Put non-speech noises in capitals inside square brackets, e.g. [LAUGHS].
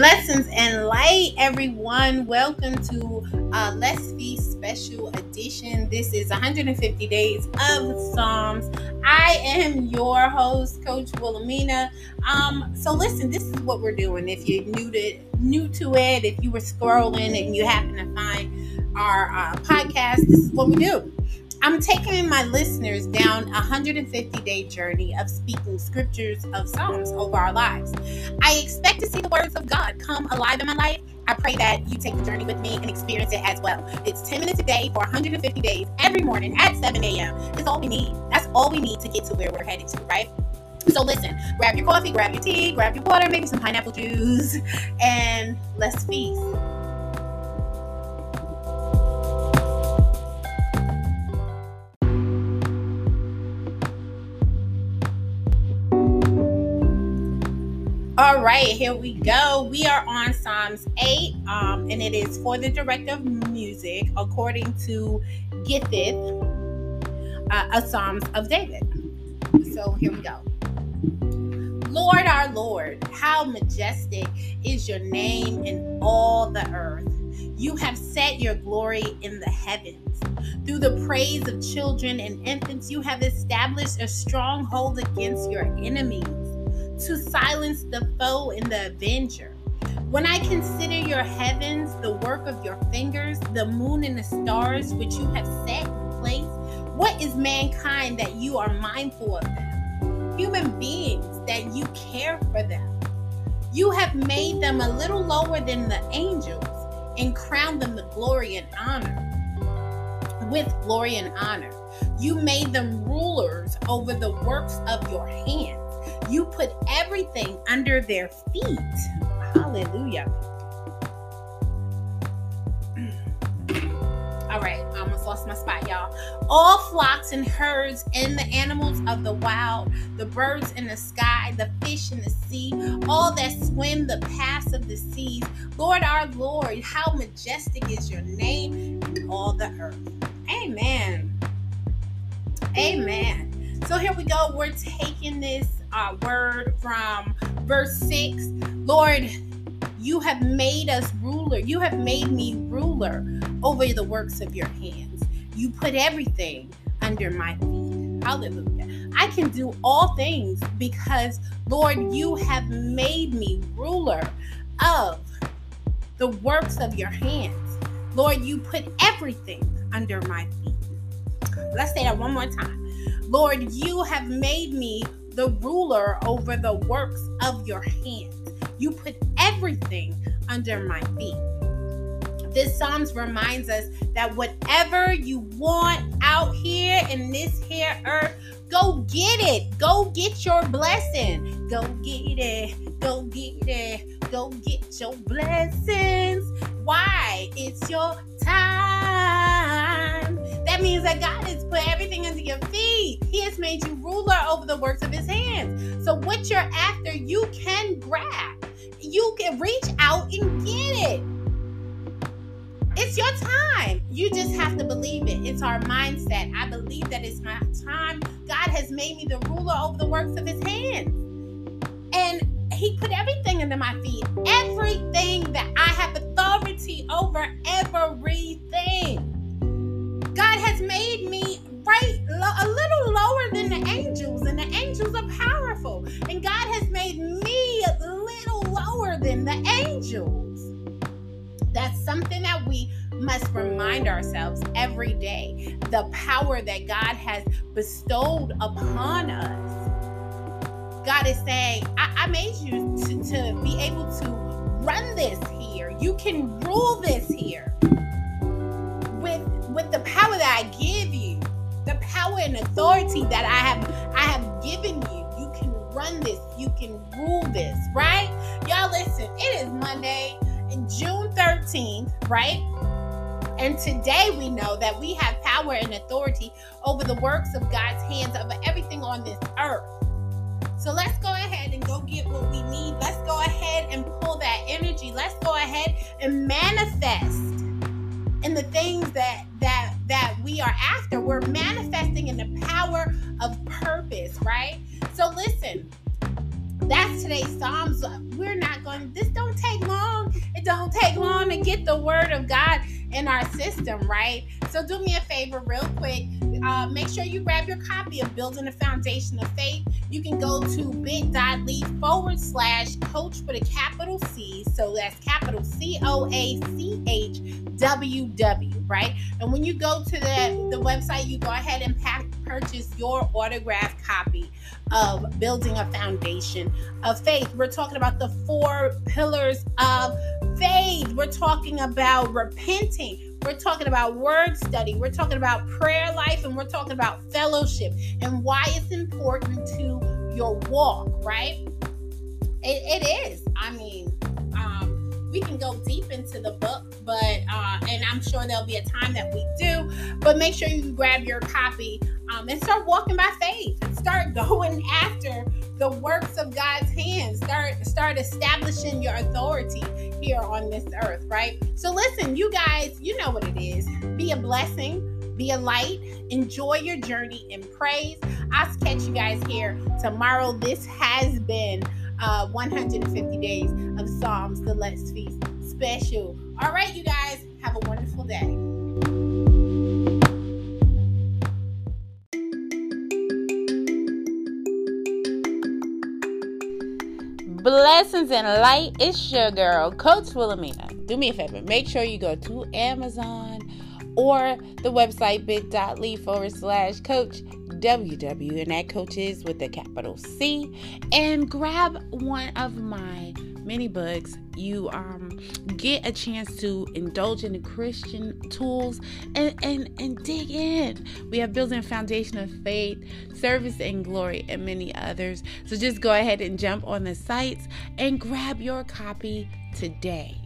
Blessings and light, everyone. Welcome to uh, Let's Feast Special Edition. This is 150 Days of Psalms. I am your host, Coach Wilhelmina. Um, so listen, this is what we're doing. If you're new to new to it, if you were scrolling and you happen to find our uh, podcast, this is what we do. I'm taking my listeners down a 150 day journey of speaking scriptures of Psalms over our lives. I expect to see the words of God come alive in my life. I pray that you take the journey with me and experience it as well. It's 10 minutes a day for 150 days every morning at 7 a.m. That's all we need. That's all we need to get to where we're headed to, right? So listen, grab your coffee, grab your tea, grab your water, maybe some pineapple juice, and let's feast. All right, here we go. We are on Psalms 8, um, and it is for the director of music, according to Gittith, uh, a Psalms of David. So here we go. Lord, our Lord, how majestic is your name in all the earth. You have set your glory in the heavens. Through the praise of children and infants, you have established a stronghold against your enemies to silence the foe and the avenger. When I consider your heavens, the work of your fingers, the moon and the stars which you have set in place, what is mankind that you are mindful of them? Human beings that you care for them. You have made them a little lower than the angels and crowned them with glory and honor. With glory and honor. You made them rulers over the works of your hands. You put everything under their feet. Hallelujah. All right, I almost lost my spot, y'all. All flocks and herds and the animals of the wild, the birds in the sky, the fish in the sea, all that swim the paths of the seas. Lord our Lord, how majestic is your name in all the earth. Amen. Amen. So here we go. We're taking this uh, word from verse 6. Lord, you have made us ruler. You have made me ruler over the works of your hands. You put everything under my feet. Hallelujah. I can do all things because, Lord, you have made me ruler of the works of your hands. Lord, you put everything under my feet. Let's say that one more time. Lord, you have made me the ruler over the works of your hands. You put everything under my feet. This Psalms reminds us that whatever you want out here in this here earth, go get it. Go get your blessing. Go get it. Go get it. Go get your blessings. Why? It's your time. Means that God has put everything under your feet. He has made you ruler over the works of his hands. So what you're after, you can grab. You can reach out and get it. It's your time. You just have to believe it. It's our mindset. I believe that it's my time. God has made me the ruler over the works of his hands. And he put everything under my feet. Must remind ourselves every day. The power that God has bestowed upon us. God is saying, I, I made you to, to be able to run this here. You can rule this here with with the power that I give you, the power and authority that I have I have given you. You can run this. You can rule this, right? Y'all listen. It is Monday, June 13th, right? And today we know that we have power and authority over the works of God's hands over everything on this earth. So let's go ahead and go get what we need. Let's go ahead and pull that energy. Let's go ahead and manifest in the things that that that we are after. We're manifesting in the power of purpose, right? So listen, that's today's Psalms. We're not going, this don't take long. It don't take long to get the word of God in our system, right? So do me a favor, real quick. Uh, make sure you grab your copy of Building a Foundation of Faith. You can go to bit.ly forward slash coach with a capital C. So that's capital C O A C H W W, right? And when you go to the, the website, you go ahead and pack, purchase your autographed copy of Building a Foundation of Faith. We're talking about the four pillars of We're talking about repenting. We're talking about word study. We're talking about prayer life and we're talking about fellowship and why it's important to your walk, right? it, it is. I mean, um, we can go deep into the book, but uh, and I'm sure there'll be a time that we do. But make sure you grab your copy um, and start walking by faith. Start [LAUGHS] going after the works of God's hands. Start start establishing your authority here on this earth, right? So listen, you guys, you know what it is. Be a blessing. Be a light. Enjoy your journey in praise. I'll catch you guys here tomorrow. This has been uh, 150 days of Psalms, the Let's Feast special. All right, you guys, have a wonderful day. Blessings and light. It's your girl, Coach Wilhelmina. Do me a favor. Make sure you go to Amazon or the website bit.ly forward slash coach WW, and that coach is with a capital C. And grab one of my mini books. You um get a chance to indulge in the Christian tools and and and dig in. We have building a foundation of faith, service and glory, and many others. So just go ahead and jump on the sites and grab your copy today.